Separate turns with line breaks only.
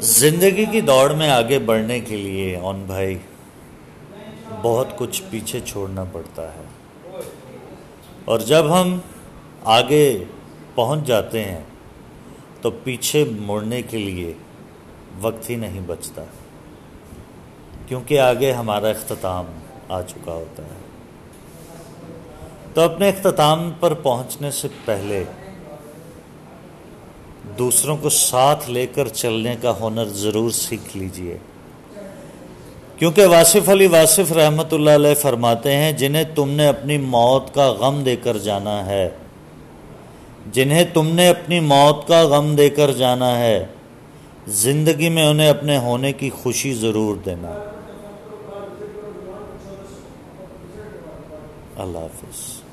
زندگی کی دوڑ میں آگے بڑھنے کے لیے اون بھائی، بہت کچھ پیچھے چھوڑنا پڑتا ہے۔ اور جب ہم آگے پہنچ جاتے ہیں، تو پیچھے مڑنے کے لیے وقت ہی نہیں بچتا۔ کیونکہ آگے ہمارا اختتام آ چکا ہوتا ہے۔ تو اپنے اختتام پر پہنچنے سے پہلے دوسروں کو ساتھ لے کر چلنے کا ہنر ضرور سیکھ لیجیے۔ کیونکہ واصف علی واصف رحمت اللہ علیہ فرماتے ہیں، جنہیں تم نے اپنی موت کا غم دے کر جانا ہے۔ جنہیں تم نے اپنی موت کا غم دے کر جانا ہے۔ زندگی میں انہیں اپنے ہونے کی خوشی ضرور دینا۔ اللہ حافظ۔